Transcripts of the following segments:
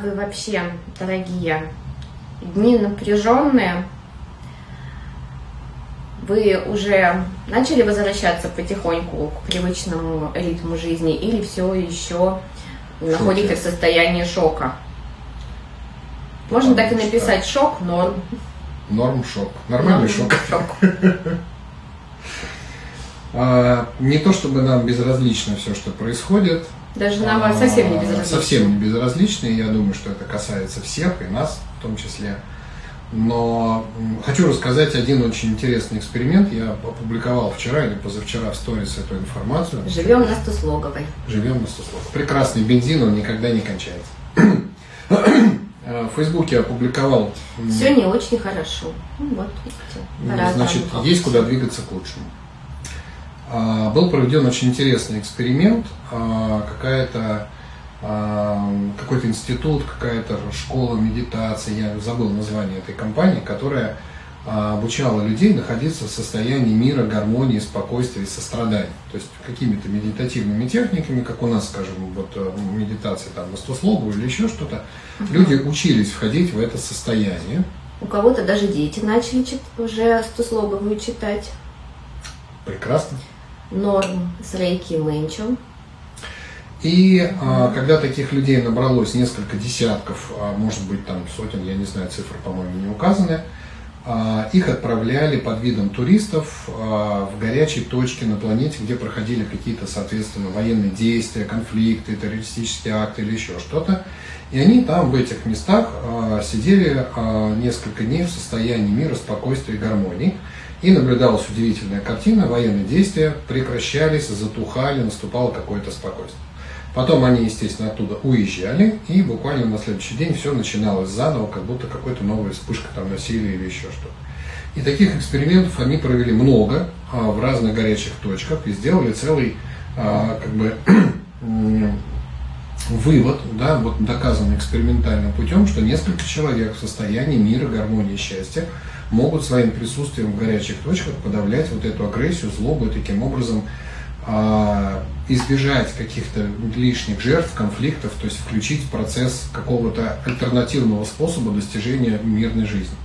Как вы вообще, дорогие? Дни напряженные. Вы уже начали возвращаться потихоньку к привычному ритму жизни или все еще находитесь в состоянии шока? Можно так и написать шок, норм. Норм, шок. Нормальный Норм, шок. шок. А, Не то чтобы нам безразлично все, что происходит. Даже на вас совсем не безразлично. Совсем не безразлично, и я думаю, что это касается всех, и нас в том числе. Но хочу рассказать один очень интересный эксперимент. Я опубликовал вчера или позавчера в сторис эту информацию. Живем на Стуслоговой. Живем на 100 слов. Прекрасный бензин, он никогда не кончается. Э, В Фейсбуке я опубликовал Все не очень хорошо. Ну, вот, видите. Значит, есть куда двигаться к лучшему. А, Был проведен очень интересный эксперимент. А, Какая-то а, какой-то институт, какая-то школа медитации, я забыл название этой компании, которая обучала людей находиться в состоянии мира, гармонии, спокойствия и сострадания. То есть какими-то медитативными техниками, как у нас, скажем, вот э, медитация там на 100 слов или еще что-то, люди учились входить в это состояние. У кого-то даже дети начали чит- уже Стуслоговую читать. Прекрасно. Норм с Рейки Мэнчем. И а, когда таких людей набралось несколько десятков, а может быть там сотен, я не знаю, цифры, по-моему, не указаны, а, их отправляли под видом туристов а, в горячие точки на планете, где проходили какие-то, соответственно, военные действия, конфликты, террористические акты или еще что-то. И они там, в этих местах, а, сидели а, несколько дней в состоянии мира, спокойствия и гармонии. И наблюдалась удивительная картина, военные действия прекращались, затухали, наступало какое-то спокойствие. Потом они, естественно, оттуда уезжали, и буквально на следующий день все начиналось заново, как будто какой-то новая вспышка там насилия или еще что-то. И таких экспериментов они провели много а, в разных горячих точках и сделали целый а, как бы вывод, да, вот доказанный экспериментальным путем, что несколько человек в состоянии мира, гармонии счастья могут своим присутствием в горячих точках подавлять вот эту агрессию, злобу и таким образом а, избежать каких-то лишних жертв, конфликтов, то есть включить процесс какого-то альтернативного способа достижения мирной жизни.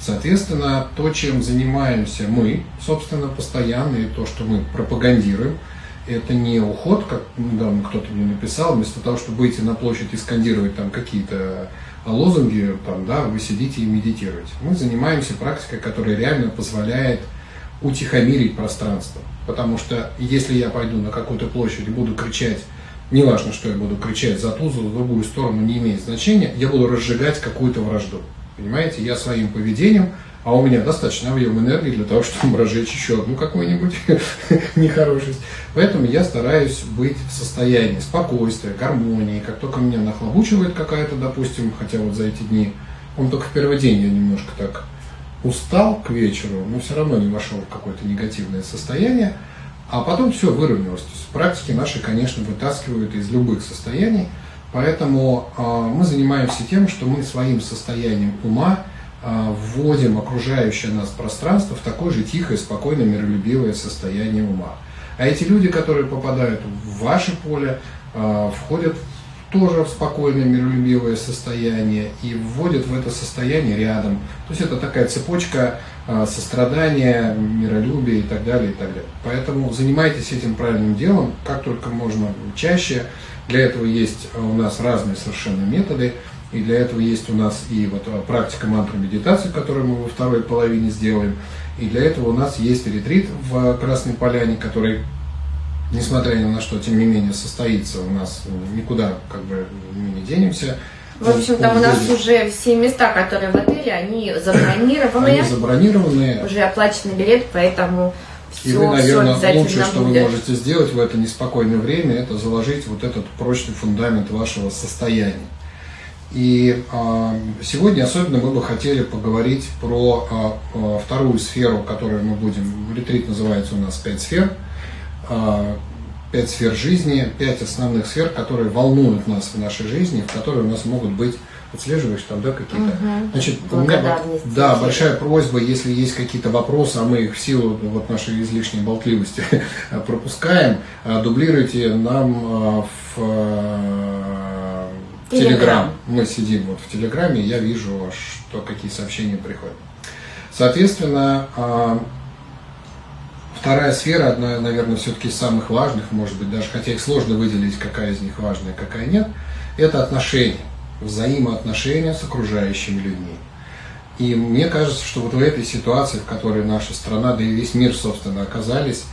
Соответственно, то, чем занимаемся мы, собственно, постоянно, и то, что мы пропагандируем, это не уход, как недавно кто-то мне написал, вместо того, чтобы выйти на площадь и скандировать там какие-то лозунги, там, да, вы сидите и медитируете. Мы занимаемся практикой, которая реально позволяет утихомирить пространство. Потому что если я пойду на какую-то площадь и буду кричать, неважно, что я буду кричать за ту, за другую сторону, не имеет значения, я буду разжигать какую-то вражду. Понимаете, я своим поведением, а у меня достаточно объем энергии для того, чтобы разжечь еще одну какую-нибудь нехорошесть. Поэтому я стараюсь быть в состоянии спокойствия, гармонии. Как только меня нахлобучивает какая-то, допустим, хотя вот за эти дни, он только в первый день я немножко так устал к вечеру, но все равно не вошел в какое-то негативное состояние, а потом все выровнялось. То есть практики наши, конечно, вытаскивают из любых состояний, поэтому э, мы занимаемся тем, что мы своим состоянием ума вводим окружающее нас пространство в такое же тихое, спокойное, миролюбивое состояние ума. А эти люди, которые попадают в ваше поле, э, входят тоже в спокойное, миролюбивое состояние и вводят в это состояние рядом. То есть это такая цепочка а, сострадания, миролюбия и так далее, и так далее. Поэтому занимайтесь этим правильным делом как только можно чаще. Для этого есть у нас разные совершенно методы. И для этого есть у нас и вот а, практика мантры медитации, которую мы во второй половине сделаем. И для этого у нас есть ретрит в Красной Поляне, который несмотря ни на что, тем не менее, состоится у нас никуда как бы мы не денемся. В общем, там у нас уже все места, которые в отеле, они забронированы. Они забронированы. Уже оплаченный билет, поэтому все, И вы, наверное, все лучшее, что будет. вы можете сделать в это неспокойное время, это заложить вот этот прочный фундамент вашего состояния. И э, сегодня особенно мы бы хотели поговорить про э, э, вторую сферу, которую мы будем, ретрит называется у нас «Пять сфер», пять сфер жизни, пять основных сфер, которые волнуют нас в нашей жизни, в которые у нас могут быть, отслеживаешь там, да, какие-то. Мгм. Значит, у меня, да, большая просьба, если есть какие-то вопросы, а мы их в силу вот нашей излишней болтливости пропускаем, а, дублируйте нам а, в, а, Телеграм. Мы сидим вот в Телеграме, я вижу, что какие сообщения приходят. Соответственно, а, вторая сфера, одна, наверное, все-таки самых важных, может быть, даже хотя их сложно выделить, какая из них важная, какая нет, это отношения, взаимоотношения с окружающими людьми. И мне кажется, что вот в этой ситуации, в которой наша страна, да и весь мир, собственно, оказались,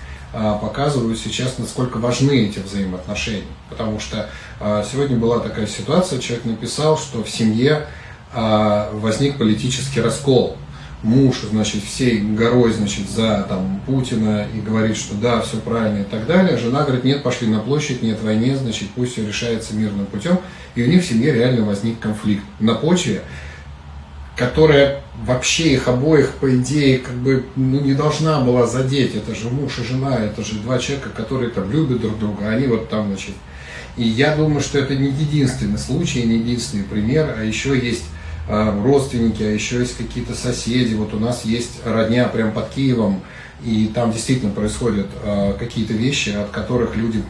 показывают сейчас, насколько важны эти взаимоотношения. Потому что а, сегодня была такая ситуация, человек написал, что в семье а, возник политический раскол. Муж, значит, всей горой, значит, за там, Путина и говорит, что да, все правильно и так далее. Жена говорит, нет, пошли на площадь, нет войны, значит, пусть все решается мирным путем. И у них в семье реально возник конфликт на почве которая вообще их обоих, по идее, как бы ну, не должна была задеть. Это же муж и жена, это же два человека, которые там любят друг друга, а они вот там, значит. И я думаю, что это не единственный случай, не единственный пример, а еще есть э, родственники, а еще есть какие-то соседи. Вот у нас есть родня прям под Киевом, и там действительно происходят э, какие-то вещи, от которых люди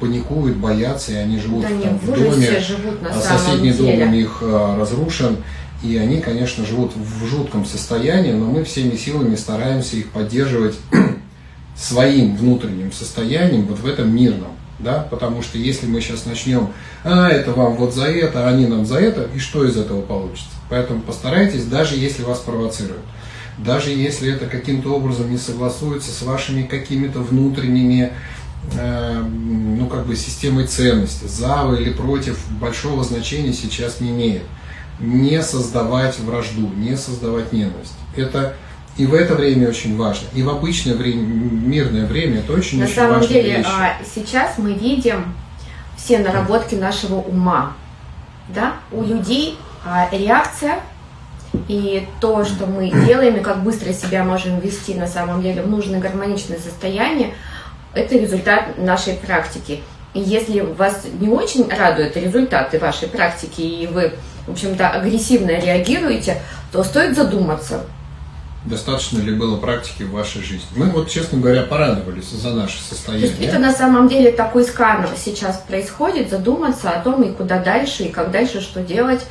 паникуют, боятся, и они живут да там, нет, в доме, живут на а соседний деле. дом у них э, разрушен и они, конечно, живут в жутком состоянии, но мы всеми силами стараемся их поддерживать своим внутренним состоянием вот в этом мирном. Да? Потому что если мы сейчас начнем, а это вам вот за это, а они нам за это, и что из этого получится? Поэтому постарайтесь, даже если вас провоцируют, даже если это каким-то образом не согласуется с вашими какими-то внутренними э, ну, как бы системой ценностей, за или против, большого значения сейчас не имеет не создавать вражду, не создавать ненависть. Это и в это время очень важно, и в обычное время, мирное время это очень На очень самом важная деле, вещь. А, сейчас мы видим все наработки нашего ума, да, у людей а, реакция и то, что мы делаем, и как быстро себя можем вести на самом деле в нужное гармоничное состояние, это результат нашей практики. И если вас не очень радуют результаты вашей практики, и вы в общем-то, агрессивно реагируете, то стоит задуматься. Достаточно ли было практики в вашей жизни? Мы вот, честно говоря, порадовались за наше состояние. То есть это на самом деле такой сканер сейчас происходит, задуматься о том, и куда дальше, и как дальше, что делать,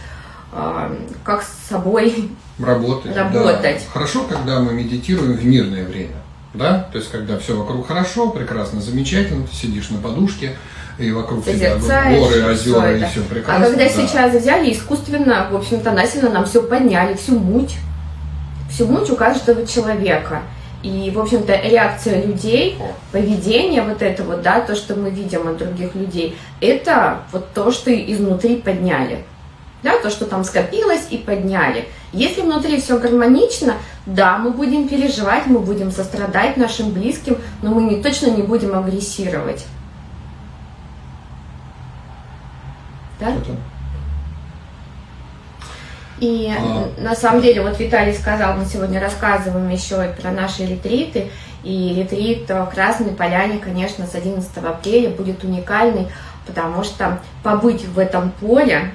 а, как с собой работать. работать. Да. Хорошо, когда мы медитируем в мирное время. Да? То есть, когда все вокруг хорошо, прекрасно, замечательно, ты сидишь на подушке, и вокруг тебя горы, озера, и все прекрасно. А когда да. сейчас взяли искусственно, в общем-то, насильно нам все подняли, всю муть, всю муть у каждого человека. И, в общем-то, реакция людей, поведение вот это вот, да, то, что мы видим от других людей, это вот то, что изнутри подняли. Да, то, что там скопилось и подняли. Если внутри все гармонично, да, мы будем переживать, мы будем сострадать нашим близким, но мы не, точно не будем агрессировать. Да? И а... на самом деле, вот Виталий сказал, мы сегодня рассказываем еще и про наши ретриты. И ретрит в Красной Поляне, конечно, с 11 апреля будет уникальный, потому что побыть в этом поле,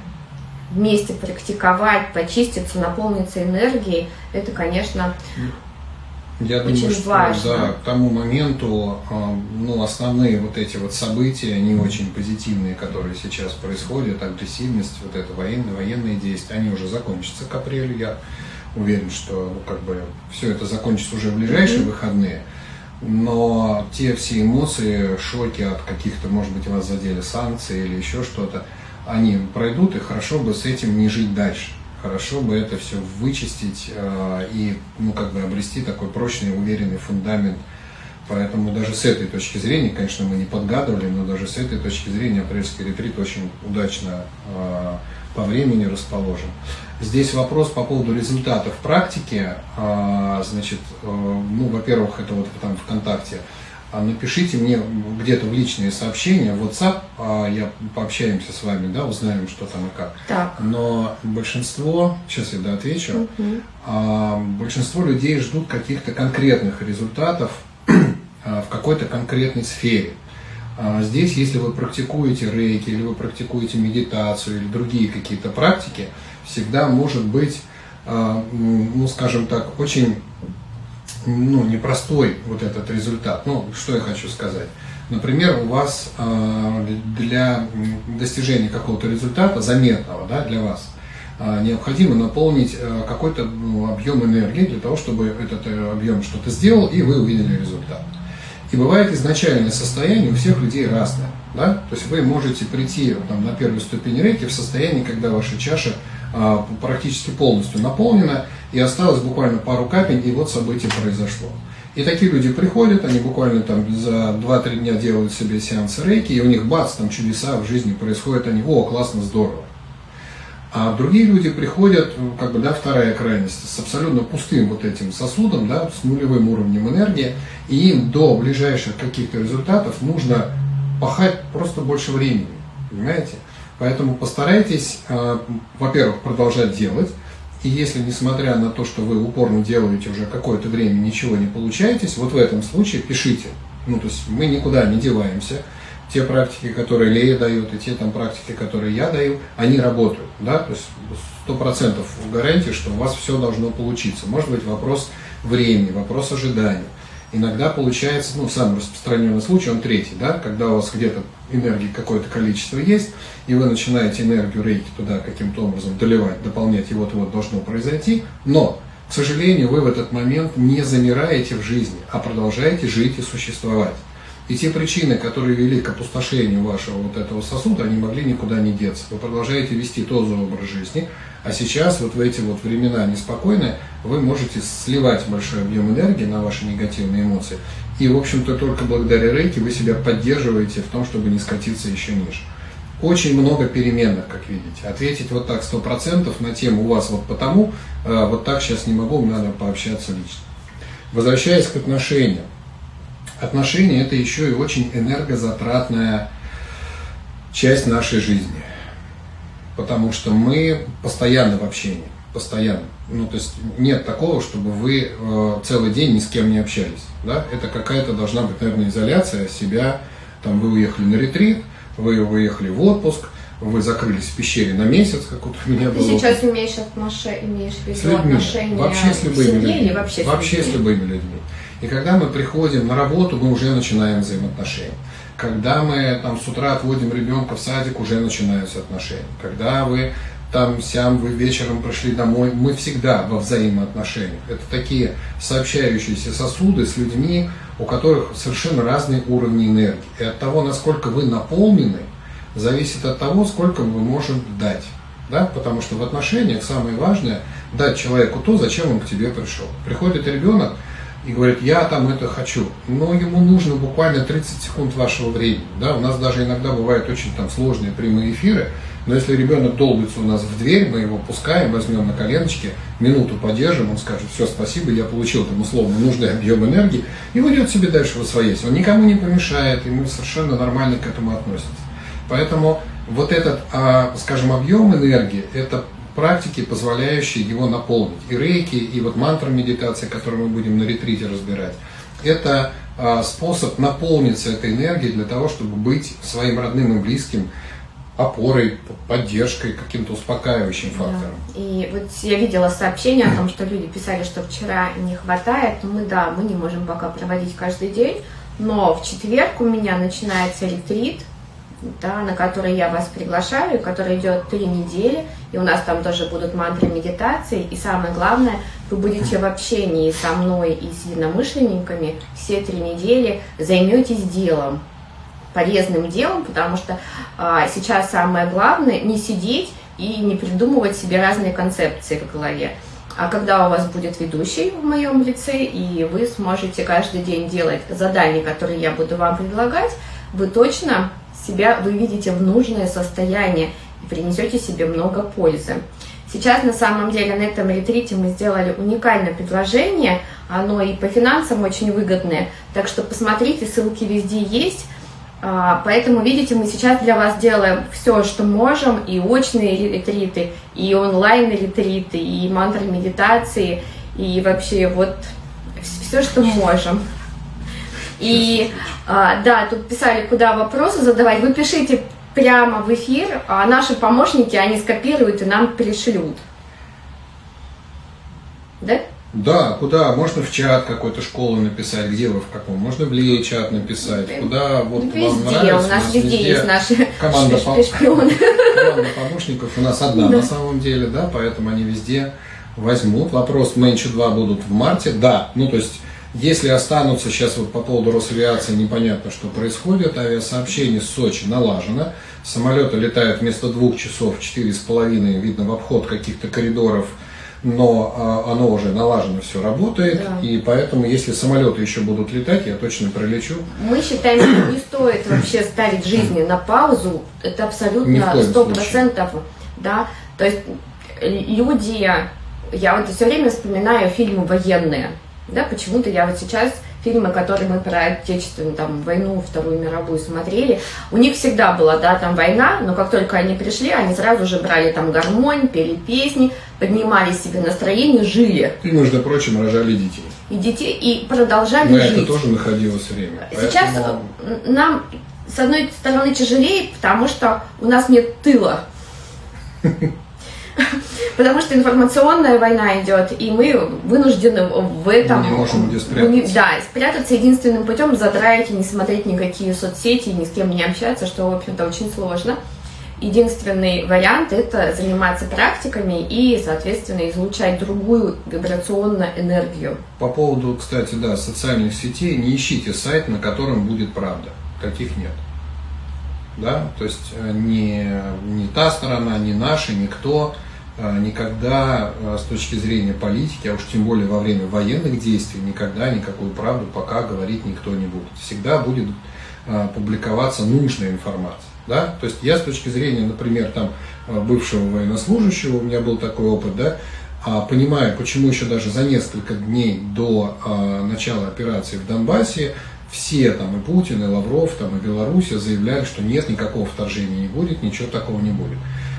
вместе практиковать, почиститься, наполниться энергией, это, конечно, я Очень думаю, что важно. да, к тому моменту ну, основные вот эти вот события, не очень позитивные, которые сейчас происходят, агрессивность, вот это военные, военные действия, они уже закончатся к апрелю. Я уверен, что ну, как бы все это закончится уже в ближайшие mm-hmm. выходные. Но те все эмоции, шоки от каких-то, может быть, вас задели санкции или еще что-то, они пройдут, и хорошо бы с этим не жить дальше хорошо бы это все вычистить э, и ну, как бы обрести такой прочный, уверенный фундамент. Поэтому даже с этой точки зрения, конечно, мы не подгадывали, но даже с этой точки зрения апрельский ретрит очень удачно э, по времени расположен. Здесь вопрос по поводу результатов практики. Э, значит, ну, во-первых, это вот там ВКонтакте напишите мне где-то в личные сообщения, в WhatsApp, а я пообщаемся с вами, да, узнаем, что там и как. Так. Но большинство, сейчас я да, отвечу, угу. большинство людей ждут каких-то конкретных результатов а, в какой-то конкретной сфере. Здесь, если вы практикуете рейки, или вы практикуете медитацию, или другие какие-то практики, всегда может быть, ну, скажем так, очень ну, непростой вот этот результат. Ну, что я хочу сказать. Например, у вас э, для достижения какого-то результата, заметного да, для вас, э, необходимо наполнить э, какой-то ну, объем энергии для того, чтобы этот объем что-то сделал, и вы увидели результат. И бывает изначальное состояние у всех людей разное. Да? То есть вы можете прийти там, на первую ступень рейки в состоянии, когда ваша чаша а, практически полностью наполнена, и осталось буквально пару капель, и вот событие произошло. И такие люди приходят, они буквально там за 2-3 дня делают себе сеансы рейки, и у них бац, там чудеса в жизни происходят, они, о, классно, здорово. А другие люди приходят, ну, как бы, да, вторая крайность, с абсолютно пустым вот этим сосудом, да, с нулевым уровнем энергии, и им до ближайших каких-то результатов нужно пахать просто больше времени, понимаете? Поэтому постарайтесь, э, во-первых, продолжать делать, и если, несмотря на то, что вы упорно делаете уже какое-то время, ничего не получаетесь, вот в этом случае пишите. Ну, то есть мы никуда не деваемся, те практики, которые Лея дает, и те там практики, которые я даю, они работают, да, то есть сто процентов гарантии, что у вас все должно получиться. Может быть вопрос времени, вопрос ожидания. Иногда получается, ну, самый распространенный случай, он третий, да, когда у вас где-то энергии какое-то количество есть, и вы начинаете энергию рейки туда каким-то образом доливать, дополнять, и вот-вот должно произойти, но, к сожалению, вы в этот момент не замираете в жизни, а продолжаете жить и существовать. И те причины, которые вели к опустошению вашего вот этого сосуда, они могли никуда не деться. Вы продолжаете вести тот же образ жизни, а сейчас вот в эти вот времена неспокойные вы можете сливать большой объем энергии на ваши негативные эмоции. И, в общем-то, только благодаря рейке вы себя поддерживаете в том, чтобы не скатиться еще ниже. Очень много переменных, как видите. Ответить вот так сто процентов на тему у вас вот потому, э, вот так сейчас не могу, надо пообщаться лично. Возвращаясь к отношениям отношения это еще и очень энергозатратная часть нашей жизни. Потому что мы постоянно в общении, постоянно. Ну, то есть нет такого, чтобы вы э, целый день ни с кем не общались. Да? Это какая-то должна быть, наверное, изоляция себя. Там вы уехали на ретрит, вы уехали в отпуск, вы закрылись в пещере на месяц, как вот у меня было. Ты сейчас имеешь, отношения, имеешь в виду с людьми, отношения вообще с любыми людьми. Или вообще, вообще с любыми людьми. И когда мы приходим на работу, мы уже начинаем взаимоотношения. Когда мы там с утра отводим ребенка в садик, уже начинаются отношения. Когда вы там сям, вы вечером пришли домой, мы всегда во взаимоотношениях. Это такие сообщающиеся сосуды с людьми, у которых совершенно разные уровни энергии. И от того, насколько вы наполнены, зависит от того, сколько мы можем дать. Да? Потому что в отношениях самое важное дать человеку то, зачем он к тебе пришел. Приходит ребенок, и говорит, я там это хочу. Но ему нужно буквально 30 секунд вашего времени. Да? У нас даже иногда бывают очень там сложные прямые эфиры, но если ребенок долбится у нас в дверь, мы его пускаем, возьмем на коленочки, минуту поддержим, он скажет, все, спасибо, я получил там условно нужный объем энергии, и уйдет себе дальше в своей. Он никому не помешает, мы совершенно нормально к этому относимся. Поэтому вот этот, а, скажем, объем энергии, это практики, позволяющие его наполнить. И рейки, и вот мантра медитация, которую мы будем на ретрите разбирать, это а, способ наполниться этой энергией для того, чтобы быть своим родным и близким опорой, поддержкой, каким-то успокаивающим фактором. Да. И вот я видела сообщение о том, что люди писали, что вчера не хватает. Мы, да, мы не можем пока проводить каждый день, но в четверг у меня начинается ретрит, да, на который я вас приглашаю, который идет три недели, и у нас там тоже будут мантры медитации, и самое главное, вы будете в общении со мной и с единомышленниками все три недели, займетесь делом, полезным делом, потому что а, сейчас самое главное не сидеть и не придумывать себе разные концепции в голове. А когда у вас будет ведущий в моем лице, и вы сможете каждый день делать задания, которые я буду вам предлагать, вы точно себя выведете в нужное состояние и принесете себе много пользы. Сейчас на самом деле на этом ретрите мы сделали уникальное предложение, оно и по финансам очень выгодное, так что посмотрите, ссылки везде есть. А, поэтому, видите, мы сейчас для вас делаем все, что можем, и очные ретриты, и онлайн-ретриты, и мантры медитации, и вообще вот все, что можем. И а, да, тут писали, куда вопросы задавать. Вы пишите прямо в эфир, а наши помощники, они скопируют и нам пришлют. Да? Да, куда? Можно в чат какой-то школы написать, где вы в каком. Можно в лей чат написать. Куда вот Ну, вам Везде, нравится. у нас везде есть наши команда, ш- по- шпионы. команда помощников у нас одна Да. на самом деле, да, поэтому они везде возьмут. Вопрос, меньше 2 будут в марте, да. Ну, то есть, если останутся сейчас вот по поводу Росавиации, непонятно, что происходит, авиасообщение с Сочи налажено, самолеты летают вместо двух часов, четыре с половиной, видно, в обход каких-то коридоров, но а, оно уже налажено, все работает, Да. и поэтому, если самолеты еще будут летать, я точно прилечу. Мы считаем, что не стоит вообще ставить жизни на паузу. Это абсолютно сто процентов. Да? То есть э, люди, я вот все время вспоминаю фильмы военные. Да, почему-то я вот сейчас фильмы, которые мы про отечественную там, войну, Вторую мировую смотрели, у них всегда была, да, там война, но как только они пришли, они сразу же брали там гармонь, пели песни, поднимали себе настроение, жили. И, между прочим, рожали детей. И детей, и продолжали На жить. это тоже находилось время. Сейчас Поэтому- нам с одной стороны тяжелее, потому что у нас нет тыла. Потому что информационная война идет, и мы вынуждены в этом... Мы не можем где спрятаться. Да, спрятаться единственным путем задраить и не смотреть никакие соцсети, ни с кем не общаться, что, в общем-то, очень сложно. Единственный вариант – это заниматься практиками и, соответственно, излучать другую вибрационную энергию. По поводу, кстати, да, социальных сетей, не ищите сайт, на котором будет правда. Таких нет. Да, то есть э, не, не та сторона, не наши, никто никогда э, с точки зрения политики, а уж тем более во время военных действий, никогда никакую правду пока говорить никто не будет. Всегда будет э, публиковаться нужная информация. Да? То есть я с точки зрения, например, там, э, бывшего военнослужащего, у меня был такой опыт, да, а, понимаю, почему еще даже за несколько дней до начала операции в Донбассе все там и Путин, и Лавров, там и Белоруссия заявляли, что нет, никакого вторжения не будет, ничего такого не будет.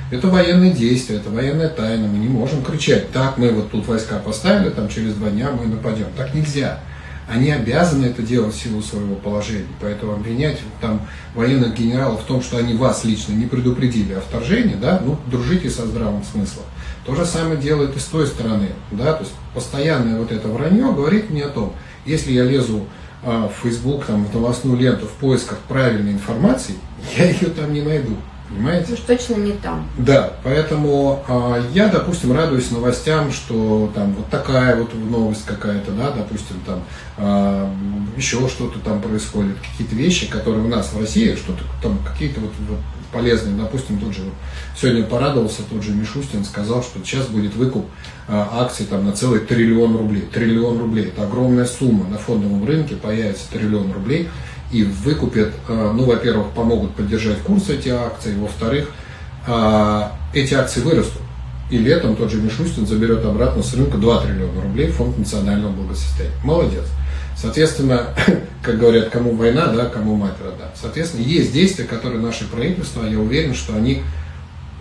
Это военные действия, это военная тайна, мы не можем кричать, так, мы вот тут войска поставили, там через два дня мы нападем. Так нельзя. Они обязаны это делать в силу своего положения. Поэтому обвинять там военных генералов в том, что они вас лично не предупредили о вторжении, да, ну, дружите со здравым смыслом. То же самое делает и с той стороны, да, то есть постоянное вот это вранье говорит мне о том, если я лезу а, в Facebook, там, в новостную ленту в поисках правильной информации, я ее там не найду, понимаете? Уж точно не там. Да, поэтому а, я, допустим, радуюсь новостям, что там вот такая вот новость какая-то, да, допустим, там а, еще что-то там происходит, какие-то вещи, которые у нас в России, что-то там какие-то вот, вот полезные, допустим, тут же вот сегодня порадовался, тот же Мишустин сказал, что сейчас будет выкуп а, акций там на целый триллион рублей. Триллион рублей, это огромная сумма на фондовом рынке, появится триллион рублей и выкупят, а, ну, во-первых, помогут поддержать курс эти акции, во-вторых, а, эти акции вырастут. И летом тот же Мишустин заберет обратно с рынка 2 триллиона рублей в фонд национального благосостояния. Молодец. Соответственно, как говорят, кому война, да, кому мать рода. Соответственно, есть действия, которые наше правительство, я уверен, что они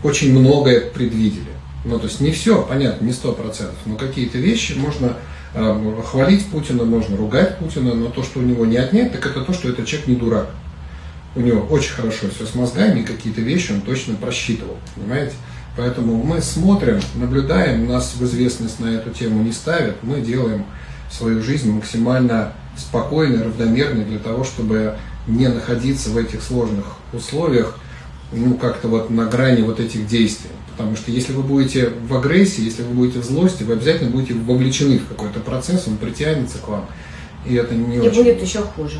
очень многое предвидели. Ну, то есть не все, понятно, не сто процентов, но какие-то вещи можно э, хвалить Путина, можно ругать Путина, но то, что у него не отнять, так это то, что этот человек не дурак. У него очень хорошо все с мозгами, какие-то вещи он точно просчитывал, понимаете? Поэтому мы смотрим, наблюдаем, нас в известность на эту тему не ставят, мы делаем свою жизнь максимально спокойной, равномерной для того, чтобы не находиться в этих сложных условиях, ну, как-то вот на грани вот этих действий. Потому что если вы будете в агрессии, если вы будете в злости, вы обязательно будете вовлечены в какой-то процесс, он притянется к вам. И это не И очень. будет еще хуже.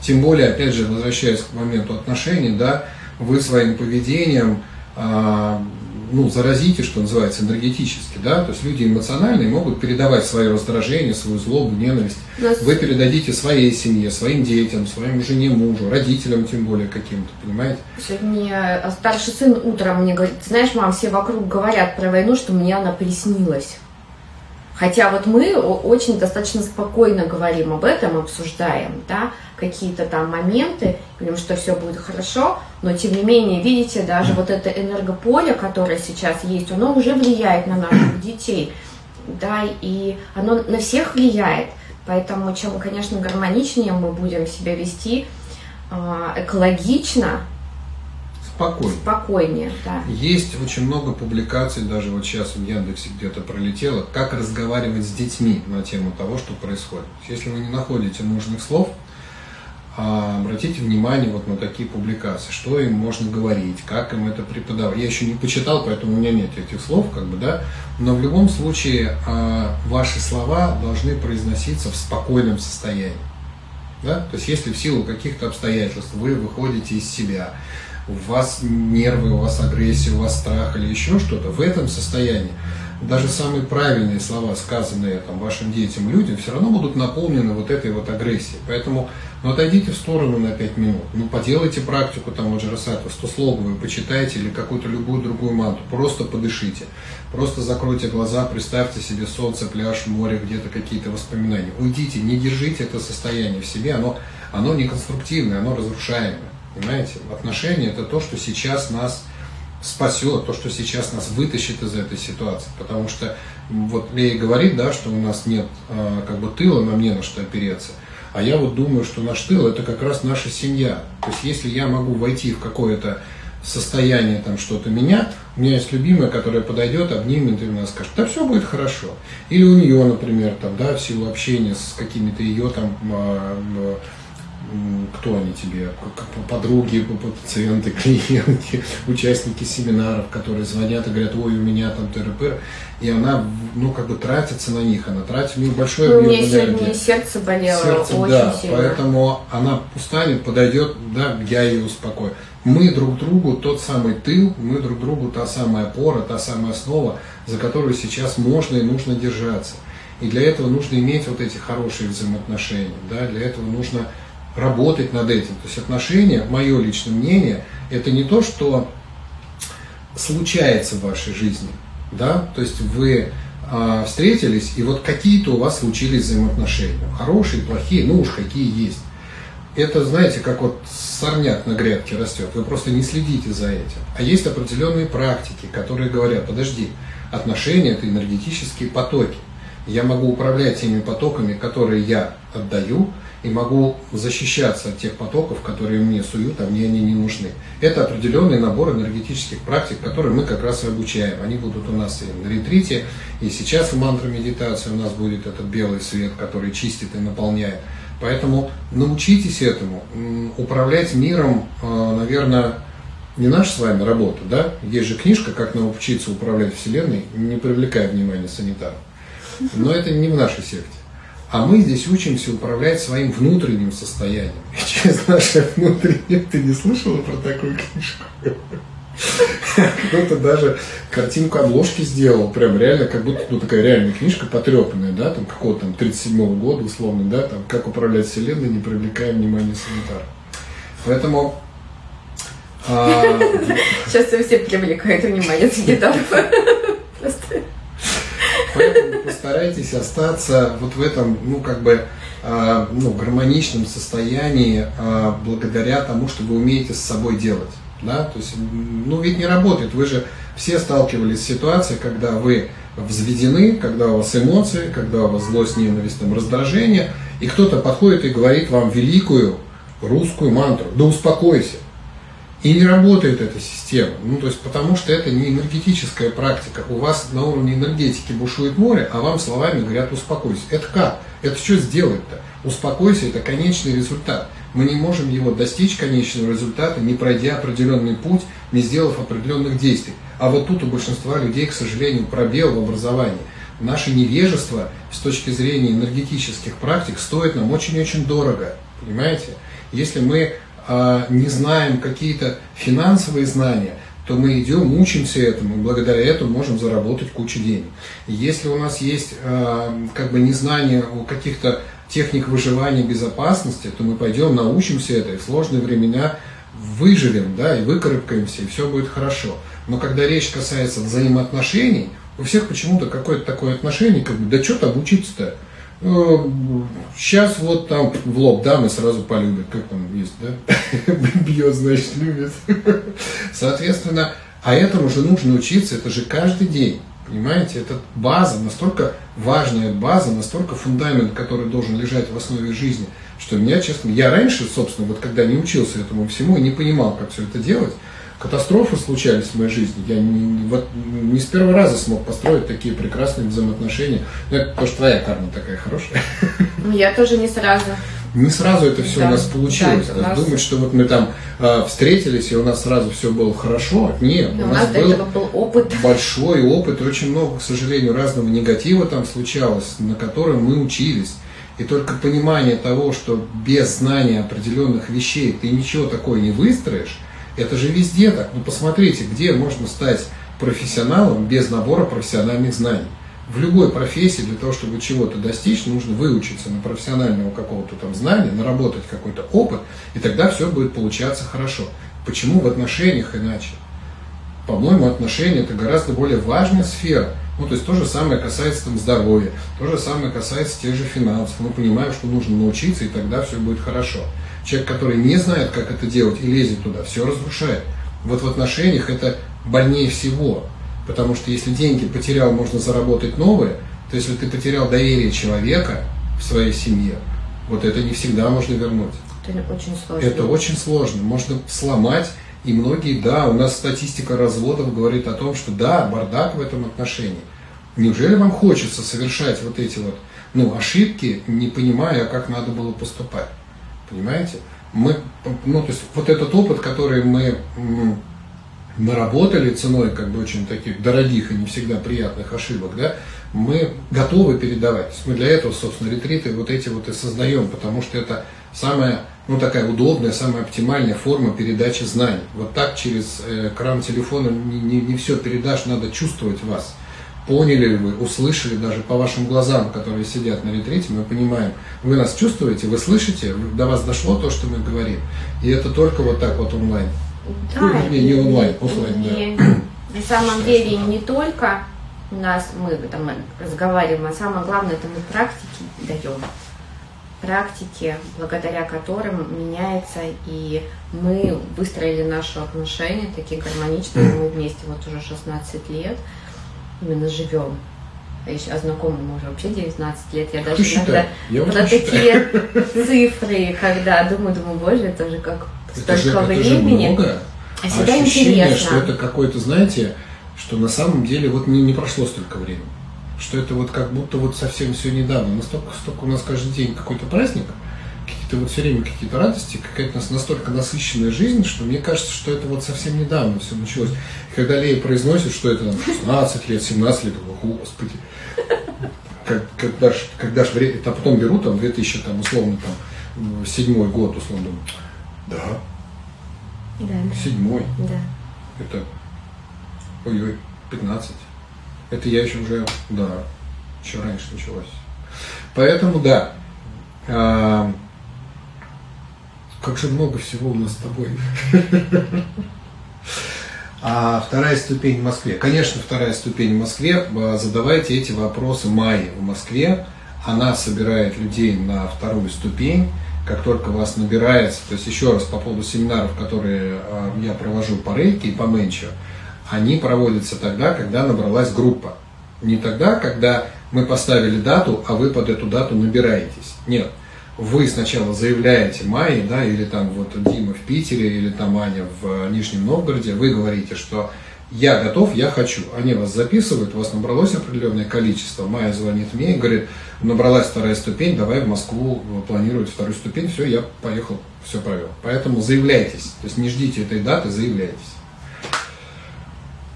Тем более, опять же, возвращаясь к моменту отношений, да, вы своим поведением а, ну, заразите, что называется, энергетически, да, то есть люди эмоциональные могут передавать свое раздражение, свою злобу, ненависть. Нас Вы передадите своей семье, своим детям, своим жене, мужу, родителям тем более каким-то, понимаете? Сегодня э, старший сын утром мне говорит, «Ты знаешь, мам, все вокруг говорят про войну, что мне она приснилась. Хотя вот мы очень достаточно спокойно говорим об этом, обсуждаем, да, какие-то там моменты, говорим, что все будет хорошо, но тем не менее, видите, даже вот это энергополе, которое сейчас есть, оно уже влияет на наших детей, да, и оно на всех влияет. Поэтому чем, конечно, гармоничнее мы будем себя вести, а, экологично, спокойнее. Спокойнее, да. Есть очень много публикаций, даже вот сейчас в Яндексе где-то пролетело, как разговаривать с детьми на тему того, что происходит. Если вы не находите нужных слов, а, обратите внимание вот на такие публикации, что им можно говорить, как им это преподавать. Я еще не почитал, поэтому у меня нет этих слов, как бы, да, но в любом случае а, ваши слова должны произноситься в спокойном состоянии. Да? То есть если в силу каких-то обстоятельств вы выходите из себя, у вас нервы, у вас агрессия, у вас страх или еще что-то, в этом состоянии даже самые правильные слова, сказанные там, вашим детям, людям, все равно будут наполнены вот этой вот агрессией. Поэтому ну, отойдите в сторону на 5 минут, ну, поделайте практику там вот Джарасатова, 100 слоговую, почитайте или какую-то любую другую манту, просто подышите, просто закройте глаза, представьте себе солнце, пляж, море, где-то какие-то воспоминания. Уйдите, не держите это состояние в себе, оно, оно не конструктивное, оно разрушаемое. Понимаете? Отношения это то, что сейчас нас спасет, то, что сейчас нас вытащит из этой ситуации. Потому что вот Лея говорит, да, что у нас нет э, как бы тыла, нам не на что опереться. А я вот думаю, что наш тыл это как раз наша семья. То есть если я могу войти в какое-то состояние там что-то меня, у меня есть любимая, которая подойдет, обнимет и нас скажет, да все будет хорошо. Или у нее, например, там, да, в силу общения с какими-то ее там э, кто они тебе, подруги, пациенты, клиенты, участники семинаров, которые звонят и говорят, ой, у меня там ТРП, и она, ну, как бы тратится на них, она тратит у нее большое ну, объем сегодня сердце болело сердце, очень да, сильно. поэтому она устанет, подойдет, да, я ее успокою. Мы друг другу тот самый тыл, мы друг другу та самая опора, та самая основа, за которую сейчас можно и нужно держаться. И для этого нужно иметь вот эти хорошие взаимоотношения, да, для этого нужно работать над этим. То есть отношения, мое личное мнение, это не то, что случается в вашей жизни. Да? То есть вы а, встретились, и вот какие-то у вас случились взаимоотношения. Хорошие, плохие, ну уж какие есть. Это, знаете, как вот сорняк на грядке растет, вы просто не следите за этим. А есть определенные практики, которые говорят, подожди, отношения – это энергетические потоки. Я могу управлять теми потоками, которые я отдаю, и могу защищаться от тех потоков, которые мне суют, а мне они не нужны. Это определенный набор энергетических практик, которые мы как раз и обучаем. Они будут у нас и на ретрите, и сейчас в мантра медитации у нас будет этот белый свет, который чистит и наполняет. Поэтому научитесь этому. Управлять миром, э, наверное, не наша с вами работа, да? Есть же книжка «Как научиться управлять Вселенной, не привлекая внимания санитаров». Но это не в нашей секте. А мы здесь учимся управлять своим внутренним состоянием. И через наше внутреннее, ты не слышала про такую книжку? Кто-то даже картинку обложки сделал, прям реально, как будто ну, такая реальная книжка потрепанная, да, там какого-то там 37-го года, условно, да, там, как управлять вселенной, не привлекая внимания санитара. Поэтому а... Сейчас все привлекают внимание санитаров. Просто Поэтому постарайтесь остаться вот в этом, ну, как бы, э, ну, гармоничном состоянии э, благодаря тому, что вы умеете с собой делать. Да? То есть, ну, ведь не работает. Вы же все сталкивались с ситуацией, когда вы взведены, когда у вас эмоции, когда у вас злость, ненависть, там, раздражение, и кто-то подходит и говорит вам великую русскую мантру. Да успокойся. И не работает эта система. Ну, то есть, потому что это не энергетическая практика. У вас на уровне энергетики бушует море, а вам словами говорят успокойся. Это как? Это что сделать-то? Успокойся – это конечный результат. Мы не можем его достичь конечного результата, не пройдя определенный путь, не сделав определенных действий. А вот тут у большинства людей, к сожалению, пробел в образовании. Наше невежество с точки зрения энергетических практик стоит нам очень-очень дорого. Понимаете? Если мы не знаем какие-то финансовые знания, то мы идем, учимся этому, и благодаря этому можем заработать кучу денег. если у нас есть а, как бы незнание о каких-то техник выживания безопасности, то мы пойдем, научимся это, и в сложные времена выживем, да, и выкарабкаемся, и все будет хорошо. Но когда речь касается взаимоотношений, у всех почему-то какое-то такое отношение, как бы, да что там учиться-то? Сейчас э, вот там в лоб дам и сразу полюбят, как там есть, да? Бьет, значит, любит. Соответственно, а этому же нужно учиться, это же каждый день. Понимаете, это база, настолько важная база, настолько фундамент, который должен лежать в основе жизни, что меня, честно, я раньше, собственно, вот когда не учился этому всему и не понимал, как все это делать, катастрофы случались в моей жизни. Я не, вот, не с первого раза смог построить такие прекрасные взаимоотношения. Но это потому что твоя карма такая хорошая. Ну, я тоже не сразу. Не сразу это все да, у нас получилось. Да, нас... Думать, что вот мы там э, встретились, и у нас сразу все было хорошо. Нет, Но у нас, нас был, был опыт. большой опыт, очень много, к сожалению, разного негатива там случалось, на котором мы учились. И только понимание того, что без знания определенных вещей ты ничего такое не выстроишь, это же везде так. Ну посмотрите, где можно стать профессионалом без набора профессиональных знаний. В любой профессии для того, чтобы чего-то достичь, нужно выучиться на профессионального какого-то там знания, наработать какой-то опыт, и тогда все будет получаться хорошо. Почему в отношениях иначе? По-моему, отношения это гораздо более важная сфера. Ну, то есть то же самое касается там, здоровья, то же самое касается тех же финансов. Мы понимаем, что нужно научиться, и тогда все будет хорошо. Человек, который не знает, как это делать и лезет туда, все разрушает. Вот в отношениях это больнее всего. Потому что если деньги потерял, можно заработать новые, то если ты потерял доверие человека в своей семье, вот это не всегда можно вернуть. Это очень сложно. Это очень сложно. Можно сломать и многие, да, у нас статистика разводов говорит о том, что да, бардак в этом отношении. Неужели вам хочется совершать вот эти вот ну, ошибки, не понимая, как надо было поступать? Понимаете? Мы, ну, то есть вот этот опыт, который мы наработали ценой как бы очень таких дорогих и не всегда приятных ошибок, да, мы готовы передавать. Мы для этого, собственно, ретриты вот эти вот и создаем, потому что это самая, ну, такая удобная, самая оптимальная форма передачи знаний. Вот так через э, экран телефона не, не, не все передашь, надо чувствовать вас. Поняли ли вы, услышали даже по вашим глазам, которые сидят на ретрите, мы понимаем, вы нас чувствуете, вы слышите, до вас дошло то, что мы говорим. И это только вот так вот онлайн. Да, ну, не, не онлайн, офлайн, да. На самом деле не только у нас мы там разговариваем, а самое главное, это мы практики даем. Практики, благодаря которым меняется, и мы выстроили наши отношения такие гармоничные, мы вместе вот уже 16 лет, именно живем. А еще а знакомы мы уже вообще 19 лет. Я даже иногда я про такие цифры, когда думаю, думаю, боже, это же как столько это же, времени. Это же много. А всегда ощущение, интересно. что это какой-то, знаете, что на самом деле вот не, не прошло столько времени. Что это вот как будто вот совсем все недавно. Настолько, столько у нас каждый день какой-то праздник, какие-то вот все время какие-то радости, какая-то настолько насыщенная жизнь, что мне кажется, что это вот совсем недавно все началось. И когда Лея произносит, что это там 16 лет, 17 лет, думаю, господи, как, когда ж, когда ж время, а потом беру там 2000, там, условно, там, седьмой год, условно, думаю, да, да. седьмой, да. это ой-ой, 15. Это я еще уже, да, еще раньше началось. Поэтому да, а, как же много всего у нас с тобой. А вторая ступень в Москве. Конечно, вторая ступень в Москве. Задавайте эти вопросы Майе в Москве. Она собирает людей на вторую ступень. Как только вас набирается, то есть еще раз по поводу семинаров, которые а, я провожу по рейке и по менчу, они проводятся тогда, когда набралась группа. Не тогда, когда мы поставили дату, а вы под эту дату набираетесь. Нет. Вы сначала заявляете Майе, да, или там вот Дима в Питере, или там Аня в Нижнем Новгороде, вы говорите, что я готов, я хочу. Они вас записывают, у вас набралось определенное количество. Майя звонит мне и говорит, набралась вторая ступень, давай в Москву планировать вторую ступень. Все, я поехал, все провел. Поэтому заявляйтесь. То есть не ждите этой даты, заявляйтесь.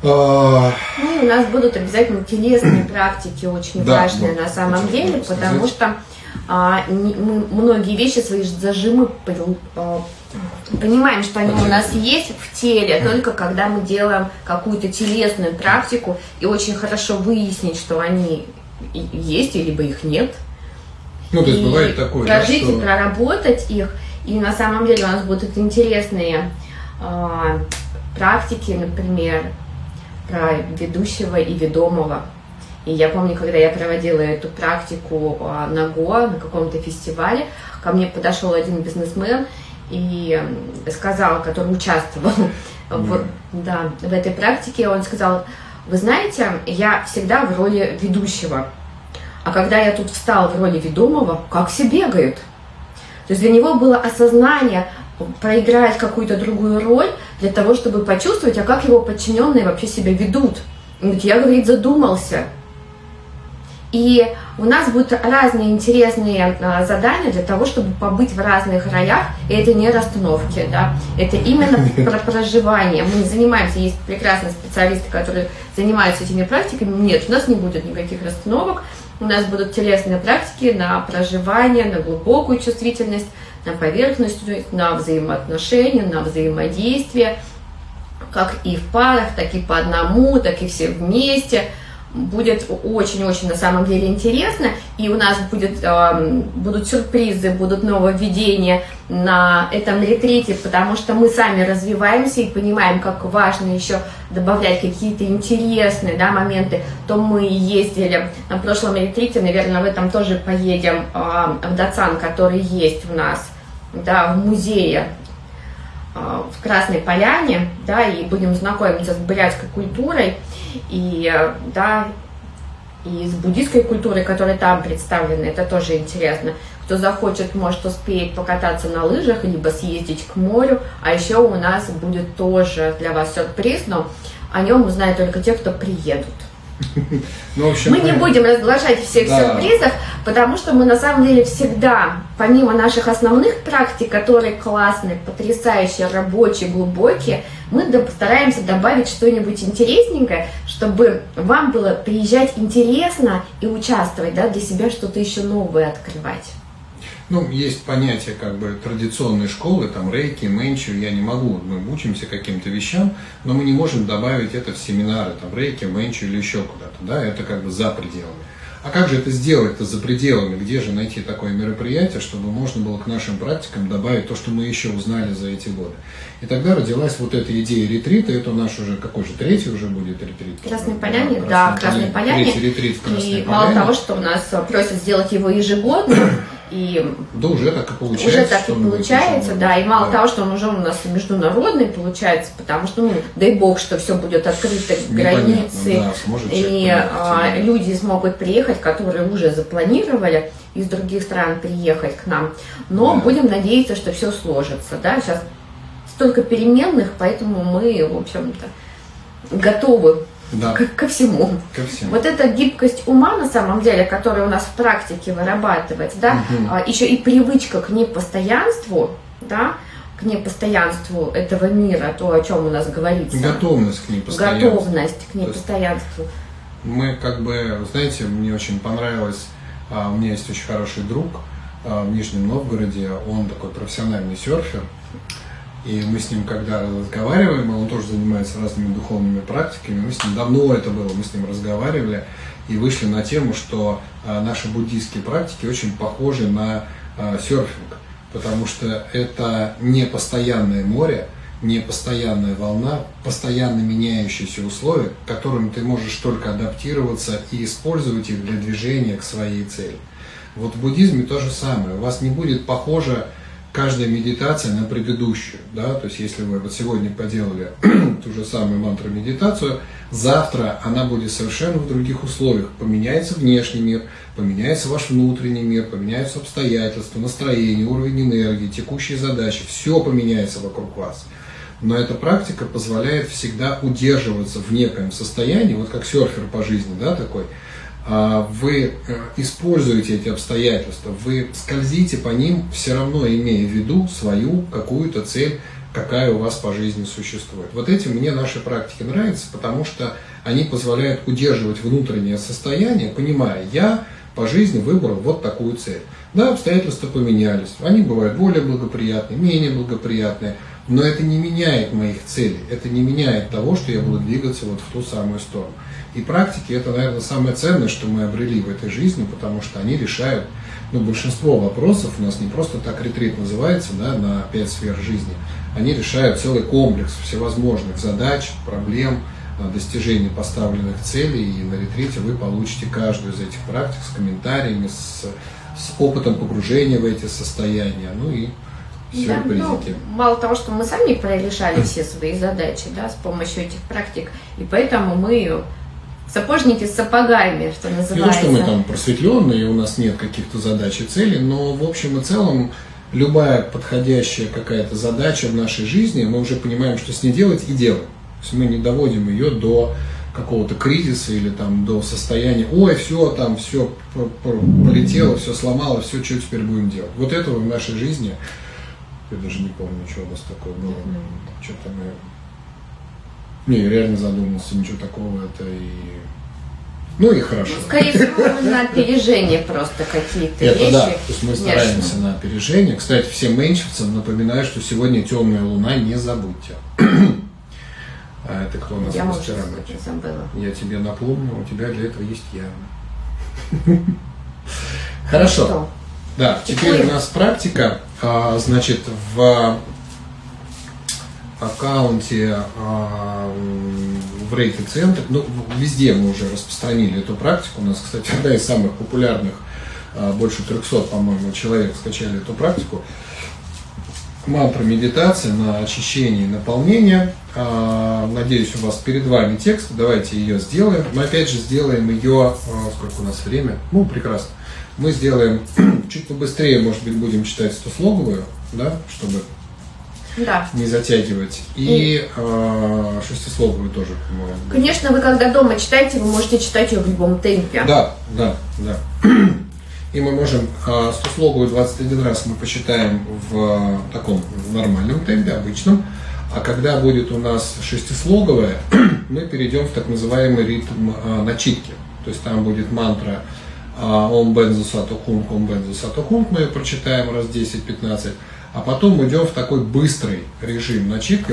А, ну, у нас будут обязательно телесные практики очень да, важные да, на самом деле, потому что а, не, мы многие вещи, свои зажимы а, понимаем, что они у нас есть в теле, только когда мы делаем какую-то телесную практику и очень хорошо выяснить, что они есть, либо их нет. Ну, то есть и бывает такое, прожить да, что... и проработать их. И на самом деле у нас будут интересные э, практики, например, про ведущего и ведомого. И я помню, когда я проводила эту практику а, на ГО, на каком-то фестивале, ко мне подошел один бизнесмен и сказал, который участвовал в, да, в этой практике, он сказал, вы знаете, я всегда в роли ведущего, а когда я тут встал в роли ведомого, как все бегают. То есть для него было осознание проиграть какую-то другую роль, для того, чтобы почувствовать, а как его подчиненные вообще себя ведут. Я, говорит, задумался. И у нас будут разные интересные а, задания для того, чтобы побыть в разных роях. И это не расстановки, да, это именно про проживание. Мы не занимаемся, есть прекрасные специалисты, которые занимаются этими практиками. Нет, у нас не будет никаких расстановок. У нас будут телесные практики на проживание, на глубокую чувствительность, на поверхность, на взаимоотношения, на взаимодействие, как и в парах, так и по одному, так и все вместе – будет очень-очень на самом деле интересно, и у нас будет, э, будут сюрпризы, будут нововведения на этом ретрите, потому что мы сами развиваемся и понимаем, как важно еще добавлять какие-то интересные да, моменты. То мы ездили на прошлом ретрите, наверное, в этом тоже поедем э, в Дацан, который есть у нас да, в музее в Красной Поляне, да, и будем знакомиться с бурятской культурой и, э, да, и с буддийской культурой, которая там представлена, это тоже интересно. Кто захочет, может успеть покататься на лыжах, либо съездить к морю. А еще у нас будет тоже для вас сюрприз, но о нем узнают только те, кто приедут. Ну, общем, мы не будем разглашать всех да. сюрпризов, потому что мы на самом деле всегда, помимо наших основных практик, которые классные, потрясающие, рабочие, глубокие, мы постараемся добавить что-нибудь интересненькое, чтобы вам было приезжать интересно и участвовать, да, для себя что-то еще новое открывать. Ну, есть понятие как бы традиционной школы, там рейки, менчу, я не могу, мы учимся каким-то вещам, но мы не можем добавить это в семинары, там рейки, менчу или еще куда-то, да, это как бы за пределами. А как же это сделать-то за пределами? Где же найти такое мероприятие, чтобы можно было к нашим практикам добавить то, что мы еще узнали за эти годы? И тогда родилась вот эта идея ретрита. Это наш уже какой же третий уже будет ретрит? Красной Поляне, да, Красной Поляне. Третий ретрит в Красной И мало того, что у нас просят сделать его ежегодно, и да, уже так и получается. Уже так и получается, да. И мало да. того, что он уже у нас международный получается, потому что, ну, дай бог, что все будет открыто, границы, да, и а, люди смогут приехать, которые уже запланировали из других стран приехать к нам. Но да. будем надеяться, что все сложится, да. Сейчас столько переменных, поэтому мы, в общем-то, готовы да. ко, ко всему. Ко всему. Вот эта гибкость ума, на самом деле, которая у нас в практике вырабатывается, да, угу. а, еще и привычка к непостоянству, да, к непостоянству этого мира, то, о чем у нас говорится. Готовность к непостоянству. Готовность к непостоянству. Мы как бы, знаете, мне очень понравилось, а, у меня есть очень хороший друг а, в Нижнем Новгороде, он такой профессиональный серфер, и мы с ним, когда разговариваем, он тоже занимается разными духовными практиками, мы с ним давно это было, мы с ним разговаривали и вышли на тему, что а, наши буддийские практики очень похожи на а, серфинг, потому что это не постоянное море, не постоянная волна, постоянно меняющиеся условия, к которым ты можешь только адаптироваться и использовать их для движения к своей цели. Вот в буддизме то же самое. У вас не будет похоже каждая медитация на предыдущую. Да? То есть если вы вот сегодня поделали ту же самую мантру-медитацию, завтра она будет совершенно в других условиях. Поменяется внешний мир, поменяется ваш внутренний мир, поменяются обстоятельства, настроение, уровень энергии, текущие задачи. Все поменяется вокруг вас. Но эта практика позволяет всегда удерживаться в неком состоянии, вот как серфер по жизни, да, такой – вы э, используете эти обстоятельства, вы скользите по ним, все равно имея в виду свою какую-то цель, какая у вас по жизни существует. Вот этим мне наши практики нравятся, потому что они позволяют удерживать внутреннее состояние, понимая, я по жизни выбрал вот такую цель. Да, обстоятельства поменялись, они бывают более благоприятные, менее благоприятные, но это не меняет моих целей, это не меняет того, что я буду двигаться вот в ту самую сторону. И практики это, наверное, самое ценное, что мы обрели в этой жизни, потому что они решают ну, большинство вопросов, у нас не просто так ретрит называется, да, на пять сфер жизни, они решают целый комплекс всевозможных задач, проблем, достижения поставленных целей, и на ретрите вы получите каждую из этих практик с комментариями, с, с опытом погружения в эти состояния, ну и сюрпризики. Да, ну, мало того, что мы сами прорешали все свои задачи да, с помощью этих практик, и поэтому мы сапожники с сапогами, что называется. Не то, что мы там просветленные, у нас нет каких-то задач и целей, но в общем и целом любая подходящая какая-то задача в нашей жизни, мы уже понимаем, что с ней делать и делаем. То есть мы не доводим ее до какого-то кризиса или там до состояния, ой, все, там все полетело, все сломало, все, что теперь будем делать. Вот этого в нашей жизни, я даже не помню, что у нас такое было. Что-то мы... Не, я реально задумался, ничего такого это и ну и хорошо. Скорее всего, на опережение просто какие-то Это вещи. да, то есть мы стараемся на опережение. Кстати, всем меньшевцам напоминаю, что сегодня темная луна, не забудьте. А это кто у нас Я, вчера забыла. Я тебе напомню, у тебя для этого есть я. Хорошо. Да, теперь у нас практика. А, значит, в аккаунте а, в рейте центр, ну, везде мы уже распространили эту практику. У нас, кстати, одна из самых популярных, а, больше 300, по-моему, человек скачали эту практику. Мантра медитация на очищение и наполнение. А, надеюсь, у вас перед вами текст. Давайте ее сделаем. Мы опять же сделаем ее, сколько у нас время? Ну, прекрасно. Мы сделаем чуть побыстрее, может быть, будем читать 100-слоговую, да, чтобы да. не затягивать. И, и э, шестисловную тоже. Конечно, вы когда дома читаете, вы можете читать ее в любом темпе. Да, да, да. И мы можем э, стослоговую 21 раз мы посчитаем в э, таком нормальном темпе, обычном. А когда будет у нас шестислоговая, мы перейдем в так называемый ритм э, начитки. То есть там будет мантра Ом Бензу Сату Кунг, Ом Бензу Сату Кунг, мы ее прочитаем раз 10-15 а потом идем в такой быстрый режим начитки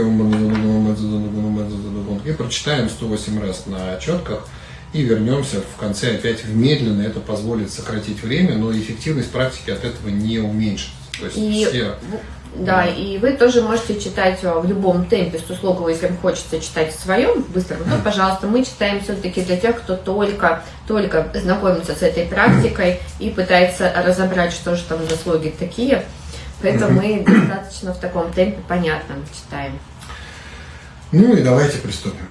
и прочитаем 108 раз на четках и вернемся в конце опять в медленно. Это позволит сократить время, но эффективность практики от этого не уменьшится. То есть и, все... Да, и вы тоже можете читать в любом темпе Суслогова, если вам хочется читать в своем быстром, то, пожалуйста, мы читаем все-таки для тех, кто только, только знакомится с этой практикой и пытается разобрать, что же там за слоги такие. Поэтому мы достаточно в таком темпе понятном читаем. Ну и давайте приступим.